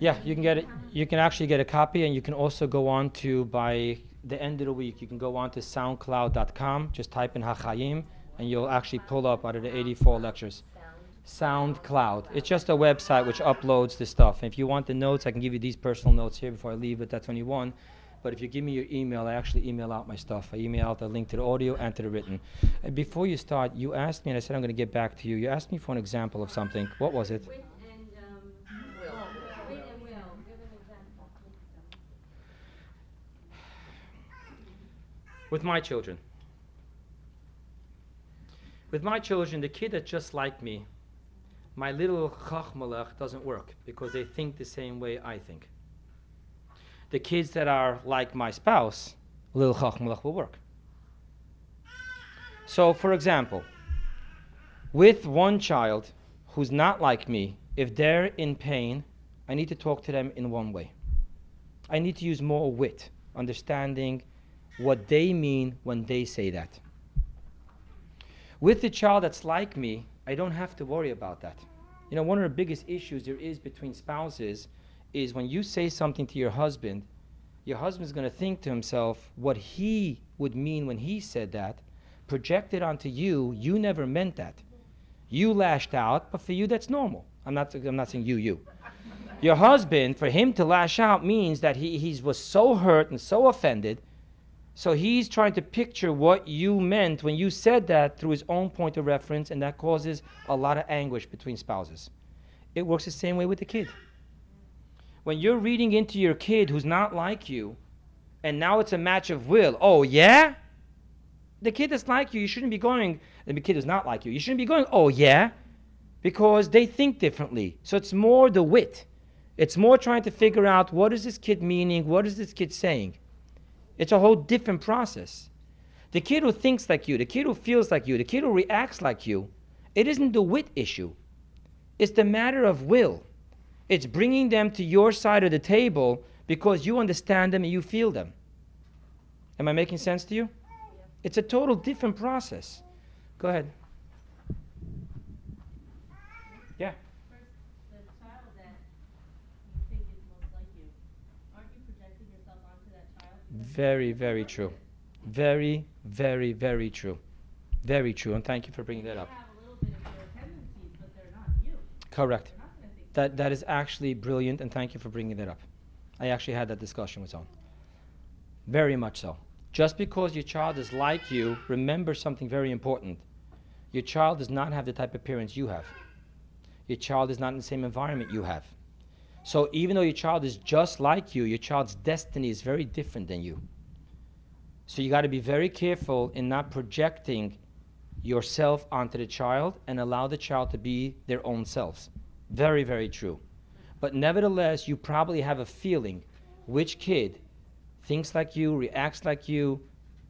Yeah, you can get it. You can actually get a copy, and you can also go on to by the end of the week. You can go on to SoundCloud.com. Just type in Hachayim, and you'll actually pull up out of the 84 lectures. SoundCloud. It's just a website which uploads the stuff. And if you want the notes, I can give you these personal notes here before I leave, but that's only one. But if you give me your email, I actually email out my stuff. I email out the link to the audio and to the written. And before you start, you asked me, and I said I'm going to get back to you. You asked me for an example of something. What was it? With my children. With my children, the kid that's just like me, my little chachmalach doesn't work because they think the same way I think. The kids that are like my spouse, little chachmalach will work. So, for example, with one child who's not like me, if they're in pain, I need to talk to them in one way. I need to use more wit, understanding what they mean when they say that. With the child that's like me, I don't have to worry about that. You know, one of the biggest issues there is between spouses is when you say something to your husband, your husband's going to think to himself what he would mean when he said that, project it onto you. You never meant that. You lashed out, but for you, that's normal. I'm not, I'm not saying you, you. Your husband, for him to lash out means that he, he was so hurt and so offended so he's trying to picture what you meant when you said that through his own point of reference, and that causes a lot of anguish between spouses. It works the same way with the kid. When you're reading into your kid who's not like you, and now it's a match of will, oh yeah? The kid that's like you, you shouldn't be going, the kid who's not like you, you shouldn't be going, oh yeah? Because they think differently. So it's more the wit. It's more trying to figure out what is this kid meaning, what is this kid saying. It's a whole different process. The kid who thinks like you, the kid who feels like you, the kid who reacts like you, it isn't the wit issue. It's the matter of will. It's bringing them to your side of the table because you understand them and you feel them. Am I making sense to you? It's a total different process. Go ahead. Yeah. Very, very true. Very, very, very true. Very true. And thank you for bringing that up. Correct. That, that is actually brilliant, and thank you for bringing that up. I actually had that discussion with someone. Very much so. Just because your child is like you, remember something very important. Your child does not have the type of parents you have. Your child is not in the same environment you have. So even though your child is just like you, your child's destiny is very different than you. So you got to be very careful in not projecting yourself onto the child and allow the child to be their own selves. Very, very true. But nevertheless, you probably have a feeling which kid thinks like you, reacts like you,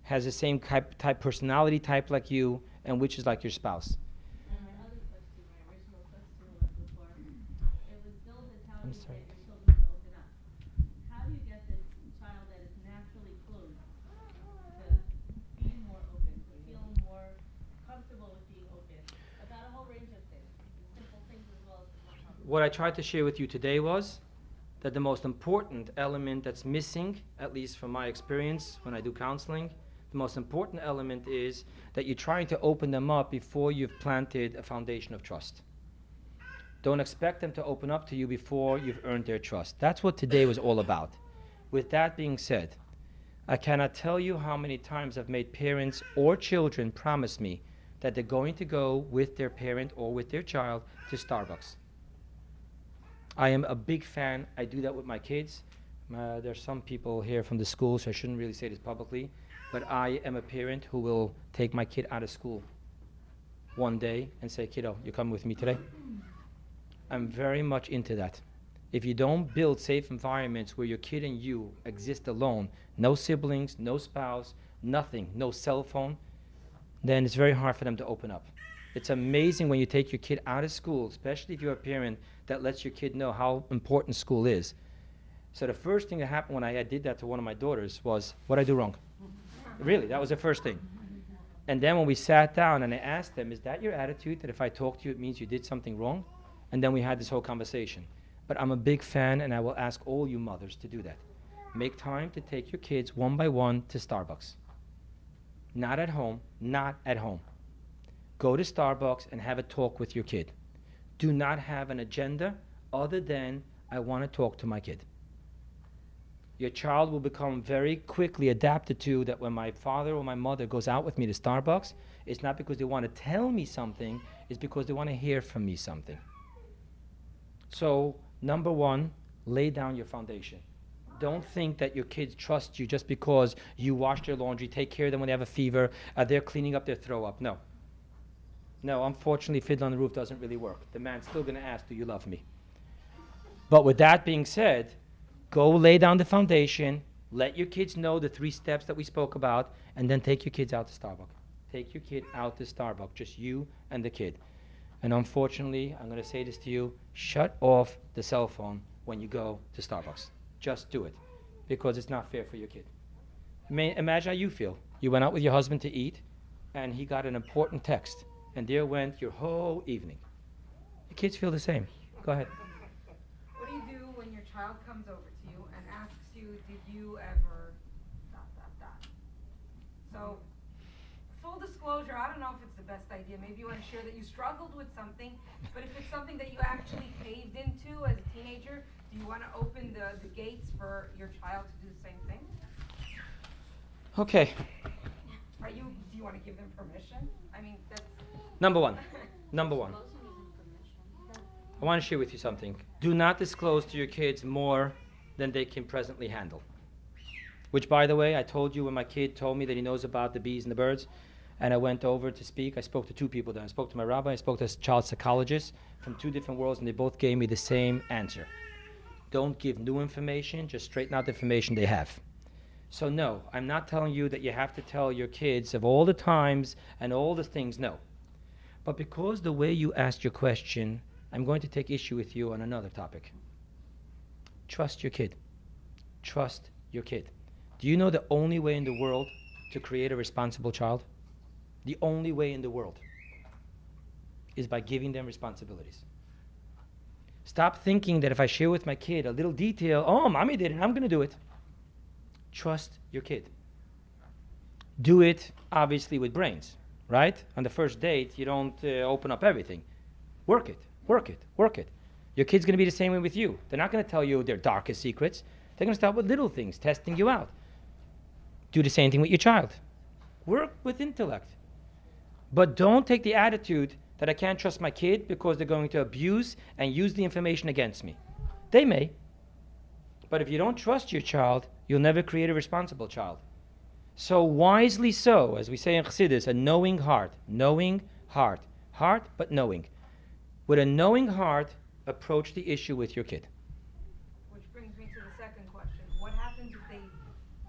has the same type, type personality type like you, and which is like your spouse. I'm sorry. How do you get this child that is naturally closed to be more open, to feel more comfortable with being open? About a whole range of things, simple things as well as What I tried to share with you today was that the most important element that's missing, at least from my experience when I do counseling, the most important element is that you're trying to open them up before you've planted a foundation of trust. Don't expect them to open up to you before you've earned their trust. That's what today was all about. With that being said, I cannot tell you how many times I've made parents or children promise me that they're going to go with their parent or with their child to Starbucks. I am a big fan. I do that with my kids. Uh, there's some people here from the school, so I shouldn't really say this publicly, but I am a parent who will take my kid out of school one day and say, Kiddo, you coming with me today? I'm very much into that. If you don't build safe environments where your kid and you exist alone, no siblings, no spouse, nothing, no cell phone, then it's very hard for them to open up. It's amazing when you take your kid out of school, especially if you're a parent that lets your kid know how important school is. So the first thing that happened when I did that to one of my daughters was, what I do wrong? really, that was the first thing. And then when we sat down and I asked them, is that your attitude that if I talk to you it means you did something wrong? And then we had this whole conversation. But I'm a big fan, and I will ask all you mothers to do that. Make time to take your kids one by one to Starbucks. Not at home, not at home. Go to Starbucks and have a talk with your kid. Do not have an agenda other than, I want to talk to my kid. Your child will become very quickly adapted to that when my father or my mother goes out with me to Starbucks, it's not because they want to tell me something, it's because they want to hear from me something. So, number one, lay down your foundation. Don't think that your kids trust you just because you wash their laundry, take care of them when they have a fever, uh, they're cleaning up their throw up. No. No, unfortunately, Fiddler on the Roof doesn't really work. The man's still going to ask, Do you love me? But with that being said, go lay down the foundation, let your kids know the three steps that we spoke about, and then take your kids out to Starbucks. Take your kid out to Starbucks, just you and the kid. And unfortunately, I'm going to say this to you shut off the cell phone when you go to Starbucks. Just do it because it's not fair for your kid. imagine how you feel. You went out with your husband to eat, and he got an important text, and there went your whole evening. The kids feel the same. Go ahead. What do you do when your child comes over to you and asks you, Did you ever dot, dot, dot? So, full disclosure, I don't know if it's the best idea. Maybe you want to share that you struggled with something, but if it's something that you actually caved into as a teenager, do you want to open the, the gates for your child to do the same thing? Okay. Are you, do you want to give them permission? I mean, that's. Number one. Number one. I want to share with you something. Do not disclose to your kids more than they can presently handle. Which, by the way, I told you when my kid told me that he knows about the bees and the birds, and I went over to speak. I spoke to two people then. I spoke to my rabbi, I spoke to a child psychologist from two different worlds, and they both gave me the same answer. Don't give new information, just straighten out the information they have. So, no, I'm not telling you that you have to tell your kids of all the times and all the things, no. But because the way you asked your question, I'm going to take issue with you on another topic. Trust your kid. Trust your kid. Do you know the only way in the world to create a responsible child? The only way in the world is by giving them responsibilities. Stop thinking that if I share with my kid a little detail, oh, mommy did it, I'm going to do it. Trust your kid. Do it, obviously, with brains, right? On the first date, you don't uh, open up everything. Work it, work it, work it. Your kid's going to be the same way with you. They're not going to tell you their darkest secrets. They're going to start with little things, testing you out. Do the same thing with your child. Work with intellect. But don't take the attitude that I can't trust my kid because they're going to abuse and use the information against me. They may. But if you don't trust your child, you'll never create a responsible child. So, wisely so, as we say in Chassidus, a knowing heart. Knowing heart. Heart, but knowing. With a knowing heart, approach the issue with your kid. Which brings me to the second question. What happens if they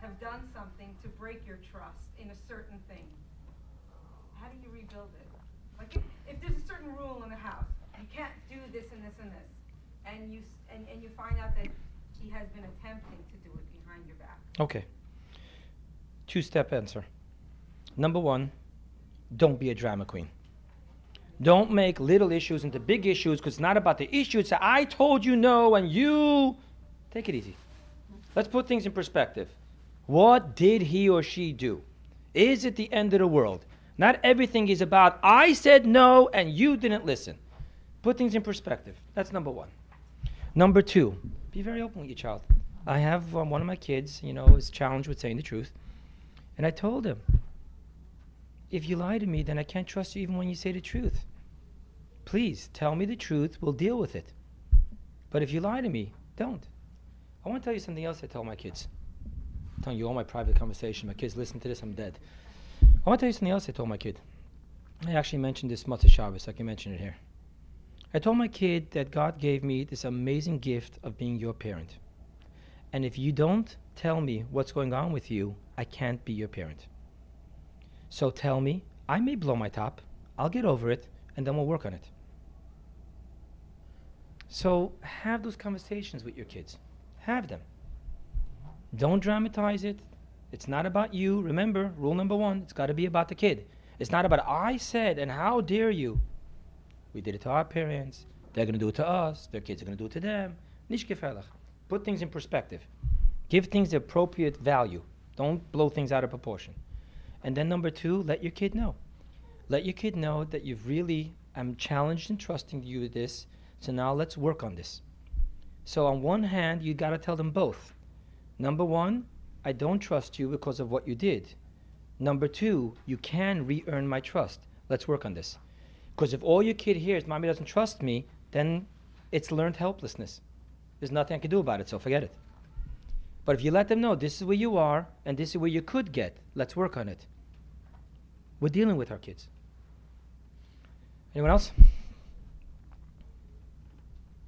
have done something to break your trust in a certain thing? How do you rebuild it? Like if, if there's a certain rule in the house, you can't do this and this and this, and you and, and you find out that he has been attempting to do it behind your back. Okay. Two step answer. Number one, don't be a drama queen. Don't make little issues into big issues because it's not about the issue. It's I told you no and you. Take it easy. Let's put things in perspective. What did he or she do? Is it the end of the world? Not everything is about, I said no and you didn't listen. Put things in perspective. That's number one. Number two, be very open with your child. I have um, one of my kids, you know, is challenged with saying the truth. And I told him, if you lie to me, then I can't trust you even when you say the truth. Please tell me the truth, we'll deal with it. But if you lie to me, don't. I want to tell you something else I tell my kids. I'm telling you all my private conversation. My kids listen to this, I'm dead. I want to tell you something else I told my kid. I actually mentioned this Motzei Shabbos. I can mention it here. I told my kid that God gave me this amazing gift of being your parent. And if you don't tell me what's going on with you, I can't be your parent. So tell me, I may blow my top, I'll get over it, and then we'll work on it. So have those conversations with your kids. Have them. Don't dramatize it. It's not about you. Remember, rule number one, it's got to be about the kid. It's not about I said and how dare you. We did it to our parents. They're going to do it to us. Their kids are going to do it to them. Nicht gefährlich. Put things in perspective. Give things the appropriate value. Don't blow things out of proportion. And then number two, let your kid know. Let your kid know that you've really, I'm challenged and trusting you with this. So now let's work on this. So on one hand, you got to tell them both. Number one, I don't trust you because of what you did. Number two, you can re earn my trust. Let's work on this. Because if all your kid hears, mommy doesn't trust me, then it's learned helplessness. There's nothing I can do about it, so forget it. But if you let them know this is where you are and this is where you could get, let's work on it. We're dealing with our kids. Anyone else?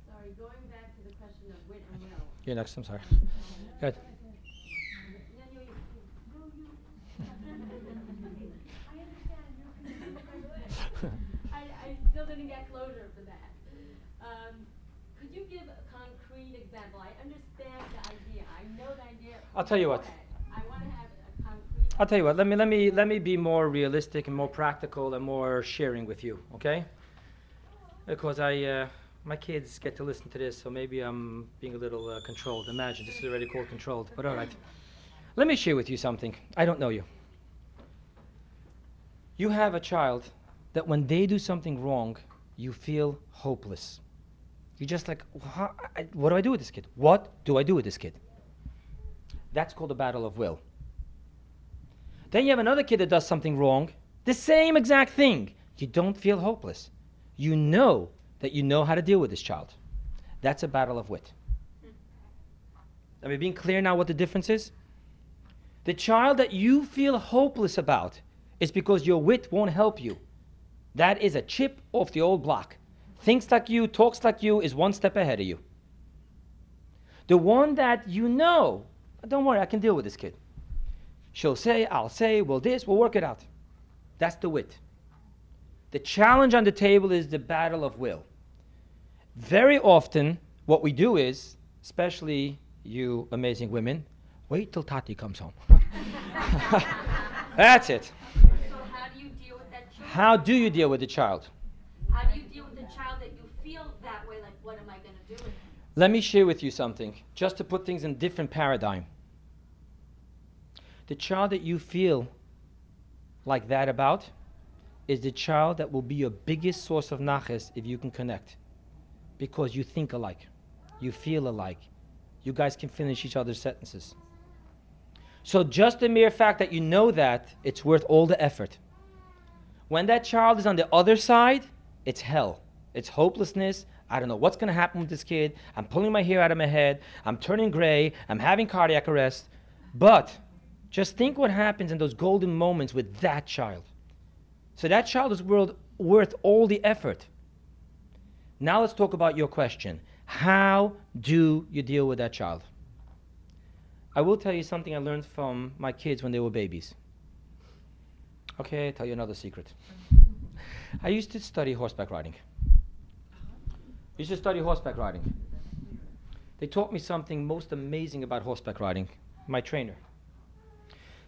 Sorry, going back to the question of wit and will. You're next, I'm sorry. Good. I, I still didn't get closure for that. Um, could you give a concrete example? I understand the idea. I know the idea. I'll tell you what. I want to have a concrete. I'll tell you what. Let me let me let me be more realistic and more practical and more sharing with you, okay? Because I uh, my kids get to listen to this, so maybe I'm being a little uh, controlled. Imagine this is already called controlled, but all right. Let me share with you something. I don't know you. You have a child that when they do something wrong, you feel hopeless. You're just like, "Wha- what do I do with this kid? What do I do with this kid? That's called a battle of will. Then you have another kid that does something wrong, the same exact thing. You don't feel hopeless. You know that you know how to deal with this child. That's a battle of wit. Am I being clear now what the difference is? The child that you feel hopeless about is because your wit won't help you. That is a chip off the old block. Thinks like you, talks like you, is one step ahead of you. The one that you know, don't worry, I can deal with this kid. She'll say, I'll say, we'll this, we'll work it out. That's the wit. The challenge on the table is the battle of will. Very often, what we do is, especially you amazing women, wait till Tati comes home. That's it. So how do you deal with that child? How do you deal with the child? How do you deal with the child that you feel that way? Like, what am I going to do with him? Let me share with you something, just to put things in different paradigm. The child that you feel like that about is the child that will be your biggest source of naches if you can connect. Because you think alike, you feel alike, you guys can finish each other's sentences. So just the mere fact that you know that, it's worth all the effort. When that child is on the other side, it's hell. It's hopelessness. I don't know what's going to happen with this kid. I'm pulling my hair out of my head. I'm turning gray. I'm having cardiac arrest. But just think what happens in those golden moments with that child. So that child is world, worth all the effort. Now let's talk about your question. How do you deal with that child? I will tell you something I learned from my kids when they were babies. Okay, I'll tell you another secret. I used to study horseback riding. I should study horseback riding. They taught me something most amazing about horseback riding. My trainer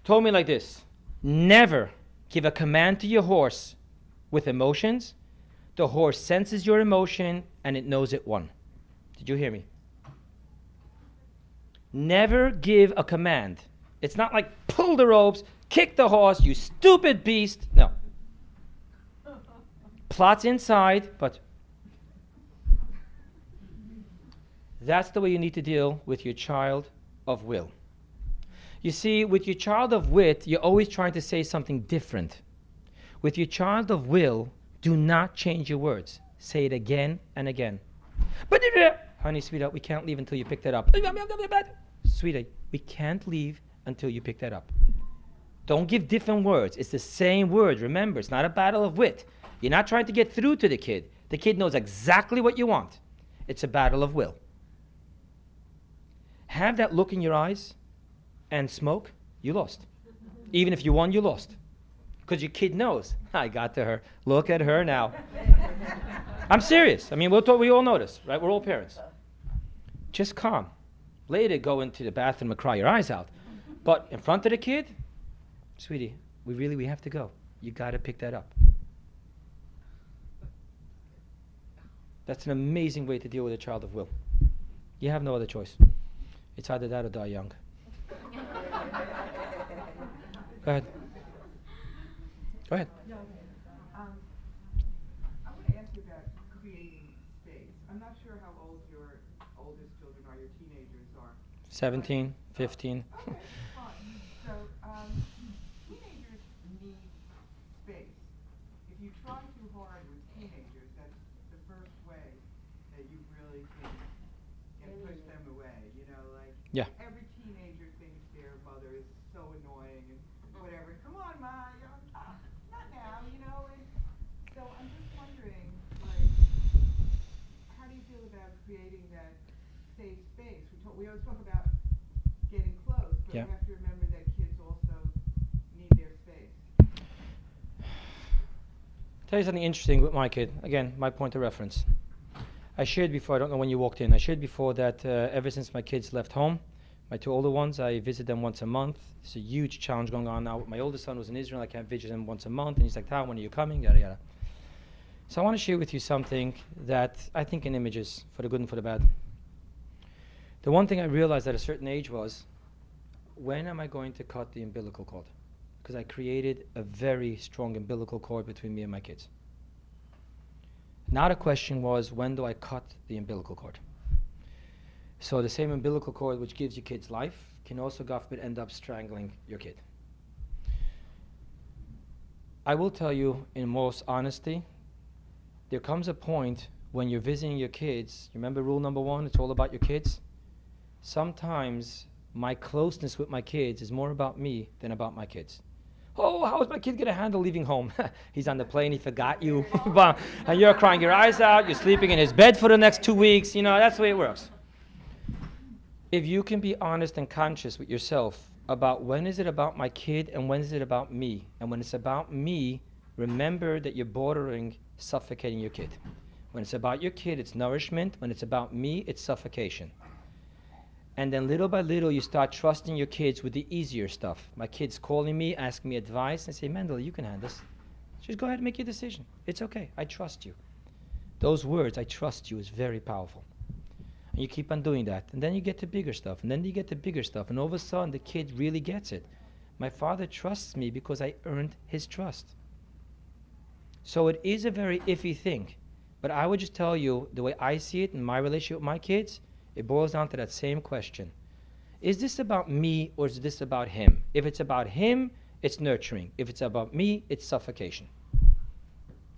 told me like this never give a command to your horse with emotions. The horse senses your emotion and it knows it won. Did you hear me? Never give a command. It's not like pull the ropes, kick the horse, you stupid beast. No. Plots inside, but that's the way you need to deal with your child of will. You see, with your child of wit, you're always trying to say something different. With your child of will, do not change your words. Say it again and again. But, honey, sweetheart, we can't leave until you pick that up. Sweetie, we can't leave until you pick that up. Don't give different words. It's the same word. Remember, it's not a battle of wit. You're not trying to get through to the kid. The kid knows exactly what you want. It's a battle of will. Have that look in your eyes and smoke, you lost. Even if you won, you lost. Because your kid knows. I got to her. Look at her now. I'm serious. I mean, we'll talk, we all this, right? We're all parents. Just calm. Later, go into the bathroom and cry your eyes out. But in front of the kid, sweetie, we really we have to go. You got to pick that up. That's an amazing way to deal with a child of will. You have no other choice. It's either that or die young. Go ahead. Go ahead. No, um, I want to ask you about creating space. I'm not sure how old your oldest children are, your teenagers are. 17, 15. Okay. So, um, teenagers need space. If you try too hard with teenagers, that's the first way that you really can, can push them away, you know, like. Yeah. Every teenager thinks their mother is so annoying and whatever. Come on, Ma, you know, ah, not now, you know, and so I'm just wondering, like, how do you feel about creating that safe space? We talk, we always talk about getting close, but Yeah. we have to remember that kids also need their space. Tell you something interesting with my kid. Again, my point of reference. I shared before, I don't know when you walked in, I shared before that uh, ever since my kids left home, my two older ones, I visit them once a month. It's a huge challenge going on now. My oldest son was in Israel, I can't visit him once a month, and he's like, Dad, when are you coming? Yada, yada. So I want to share with you something that I think in images, for the good and for the bad. The one thing I realized at a certain age was, when am I going to cut the umbilical cord? Because I created a very strong umbilical cord between me and my kids. Now the question was, when do I cut the umbilical cord? So the same umbilical cord which gives your kids life can also, God forbid, end up strangling your kid. I will tell you in most honesty, there comes a point when you're visiting your kids. Remember rule number one, it's all about your kids? Sometimes my closeness with my kids is more about me than about my kids. Oh, how is my kid going to handle leaving home? He's on the plane, he forgot you. and you're crying your eyes out, you're sleeping in his bed for the next two weeks. You know, that's the way it works. If you can be honest and conscious with yourself about when is it about my kid and when is it about me, and when it's about me, remember that you're bordering suffocating your kid. When it's about your kid, it's nourishment. When it's about me, it's suffocation. And then little by little, you start trusting your kids with the easier stuff. My kid's calling me, asking me advice, and say, Mendel, you can handle this. Just go ahead and make your decision. It's okay. I trust you. Those words, I trust you, is very powerful. And you keep on doing that. And then you get to bigger stuff. And then you get to bigger stuff. And all of a sudden, the kid really gets it. My father trusts me because I earned his trust. So it is a very iffy thing. But I would just tell you the way I see it in my relationship with my kids, it boils down to that same question Is this about me or is this about him? If it's about him, it's nurturing. If it's about me, it's suffocation.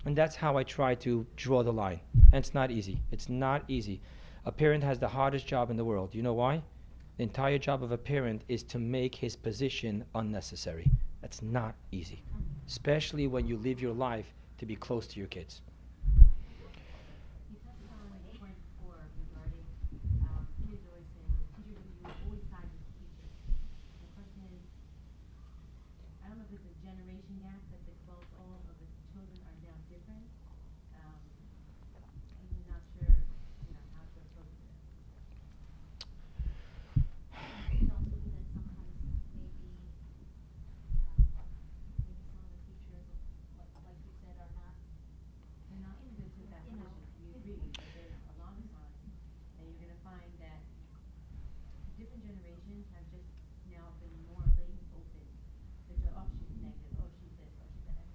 And that's how I try to draw the line. And it's not easy. It's not easy. A parent has the hardest job in the world. You know why? The entire job of a parent is to make his position unnecessary. That's not easy, especially when you live your life to be close to your kids. You touched on a point before regarding um, kids always saying, the teachers, you always side with the teachers. The question is, I don't know if it's a generation gap that the both all of the children are now different. Um, I'm not sure, you know, how to approach it. It also be that sometimes maybe, um, maybe some of the teachers, like, like you said, are not, They're not in a good to that You know, position, we agree, but then a lot of times, that you're gonna find that different generations have just now been more laid open. They're just, oh, she's negative, oh, she's this, oh, she's that.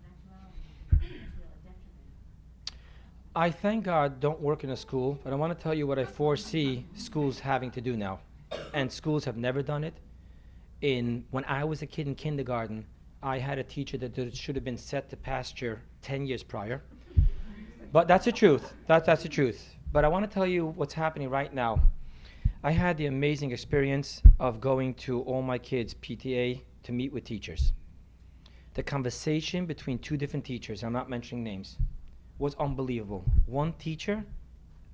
In actuality, it's still a detriment. I thank God don't work in a school, but I want to tell you what I foresee schools having to do now. And schools have never done it. In when I was a kid in kindergarten, I had a teacher that should have been set to pasture 10 years prior. But that's the truth. That, that's the truth. But I want to tell you what's happening right now. I had the amazing experience of going to all my kids' PTA to meet with teachers. The conversation between two different teachers, I'm not mentioning names, was unbelievable. One teacher,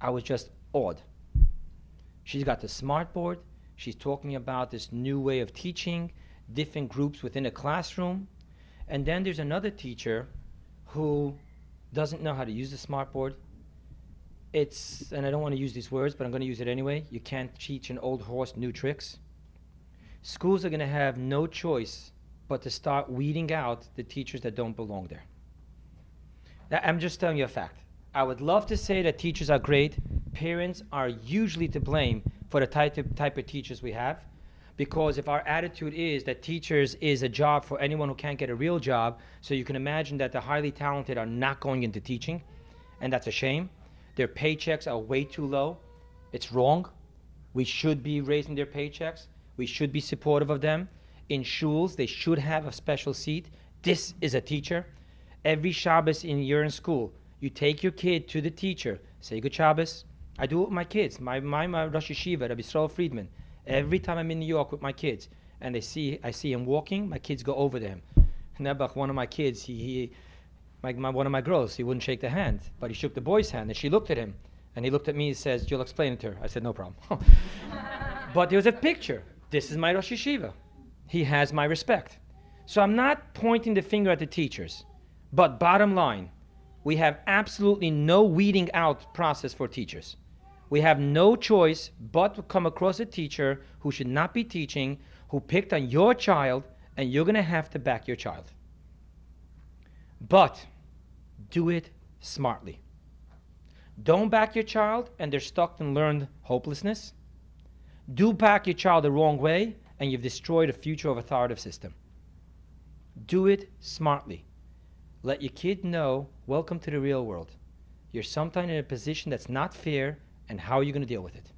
I was just awed. She's got the smart board. She's talking about this new way of teaching, different groups within a classroom. And then there's another teacher who doesn't know how to use the smart board. It's, and I don't want to use these words, but I'm going to use it anyway. You can't teach an old horse new tricks. Schools are going to have no choice but to start weeding out the teachers that don't belong there. I'm just telling you a fact. I would love to say that teachers are great. Parents are usually to blame for the type of, type of teachers we have. Because if our attitude is that teachers is a job for anyone who can't get a real job, so you can imagine that the highly talented are not going into teaching, and that's a shame. Their paychecks are way too low. It's wrong. We should be raising their paychecks. We should be supportive of them. In schools, they should have a special seat. This is a teacher. Every Shabbos in you're in school, you take your kid to the teacher, say good Shabbos. I do it with my kids. My, my, my Rosh Yeshiva, Rabbi Yisrael Friedman. Every time I'm in New York with my kids and they see I see him walking, my kids go over to him. Nebuch, one of my kids, he, he my, my, one of my girls, he wouldn't shake the hand, but he shook the boy's hand and she looked at him and he looked at me and says, You'll explain it to her. I said, No problem. but there was a picture. This is my Rosh Yeshiva. He has my respect. So I'm not pointing the finger at the teachers. But bottom line, we have absolutely no weeding out process for teachers. We have no choice but to come across a teacher who should not be teaching, who picked on your child, and you're going to have to back your child. But do it smartly. Don't back your child and they're stuck in learned hopelessness. Do back your child the wrong way and you've destroyed a future of authoritative system. Do it smartly. Let your kid know, welcome to the real world. You're sometimes in a position that's not fair, and how are you going to deal with it?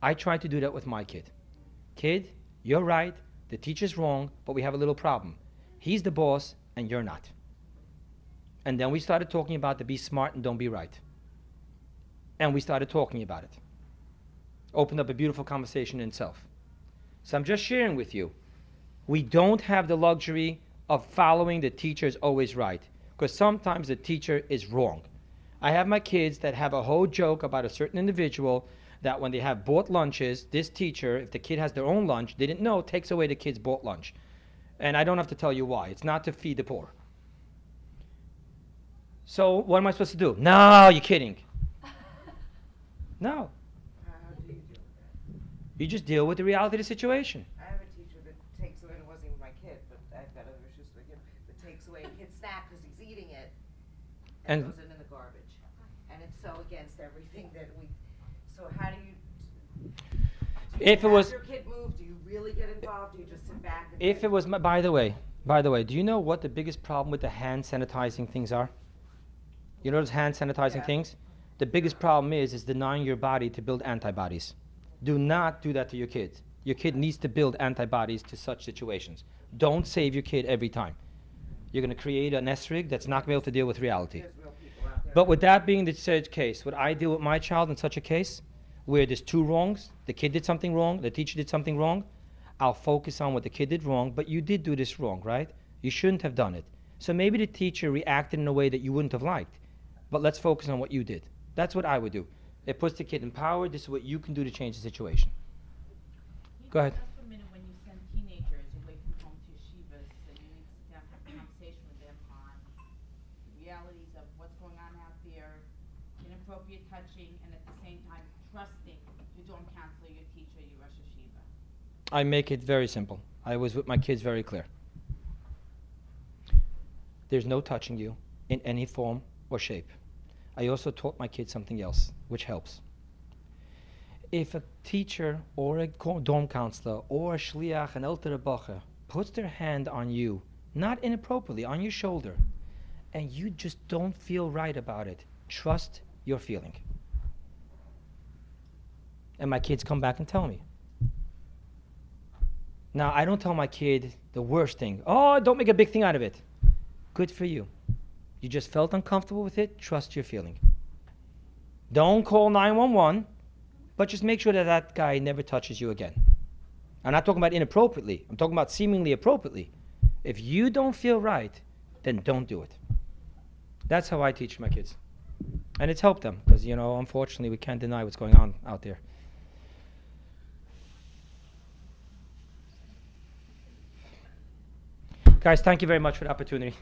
I try to do that with my kid. Kid, you're right, the teacher's wrong, but we have a little problem. He's the boss, and you're not. And then we started talking about to be smart and don't be right. And we started talking about it. Opened up a beautiful conversation in itself. So I'm just sharing with you. We don't have the luxury of following the teacher is always right. Because sometimes the teacher is wrong. I have my kids that have a whole joke about a certain individual that when they have bought lunches, this teacher, if the kid has their own lunch, they didn't know, takes away the kid's bought lunch. And I don't have to tell you why. It's not to feed the poor. So what am I supposed to do? No, you're kidding. no. How do you deal with that? You just deal with the reality of the situation. I have a teacher that takes away, and it wasn't even my kid, but I've got other issues with him, that takes away a kid's snack because he's eating it and, And- throws it in the garbage. And it's so against everything that we, so how do you? do you If it was- Your kid move, do you really get involved, do you just sit back and? If it was, my, by the way, by the way, do you know what the biggest problem with the hand sanitizing things are? You know those hand sanitizing Yeah. things? The biggest problem is is denying your body to build antibodies. Do not do that to your kids. Your kid needs to build antibodies to such situations. Don't save your kid every time. You're going to create an esrig that's not going to be able to deal with reality. There's real people out there. But with that being the said case, what I deal with my child in such a case, where there's two wrongs, the kid did something wrong, the teacher did something wrong, I'll focus on what the kid did wrong, but you did do this wrong, right? You shouldn't have done it. So maybe the teacher reacted in a way that you wouldn't have liked, but let's focus on what you did. That's what I would do. It puts the kid in power. This is what you can do to change the situation. Go ahead. Just for a minute, when you send teenagers away from home to yeshivas, and you need to sit down and have a conversation with them on the realities of what's going on out there, inappropriate touching, and at the same time trusting your dorm counselor, your teacher, your Rosh Yeshiva. I make it very simple. I was with my kids very clear. There's no touching you in any form or shape. I also taught my kids something else, which helps. If a teacher or a dorm counselor or a shliach, an elder bacher, puts their hand on you, not inappropriately, on your shoulder, and you just don't feel right about it, trust your feeling. And my kids come back and tell me. Now, I don't tell my kid the worst thing. Oh, don't make a big thing out of it. Good for you. You just felt uncomfortable with it. Trust your feeling. Don't call 911, but just make sure that that guy never touches you again. I'm not talking about inappropriately, I'm talking about seemingly appropriately. If you don't feel right, then don't do it. That's how I teach my kids. And it's helped them because, you know, unfortunately, we can't deny what's going on out there. Guys, thank you very much for the opportunity.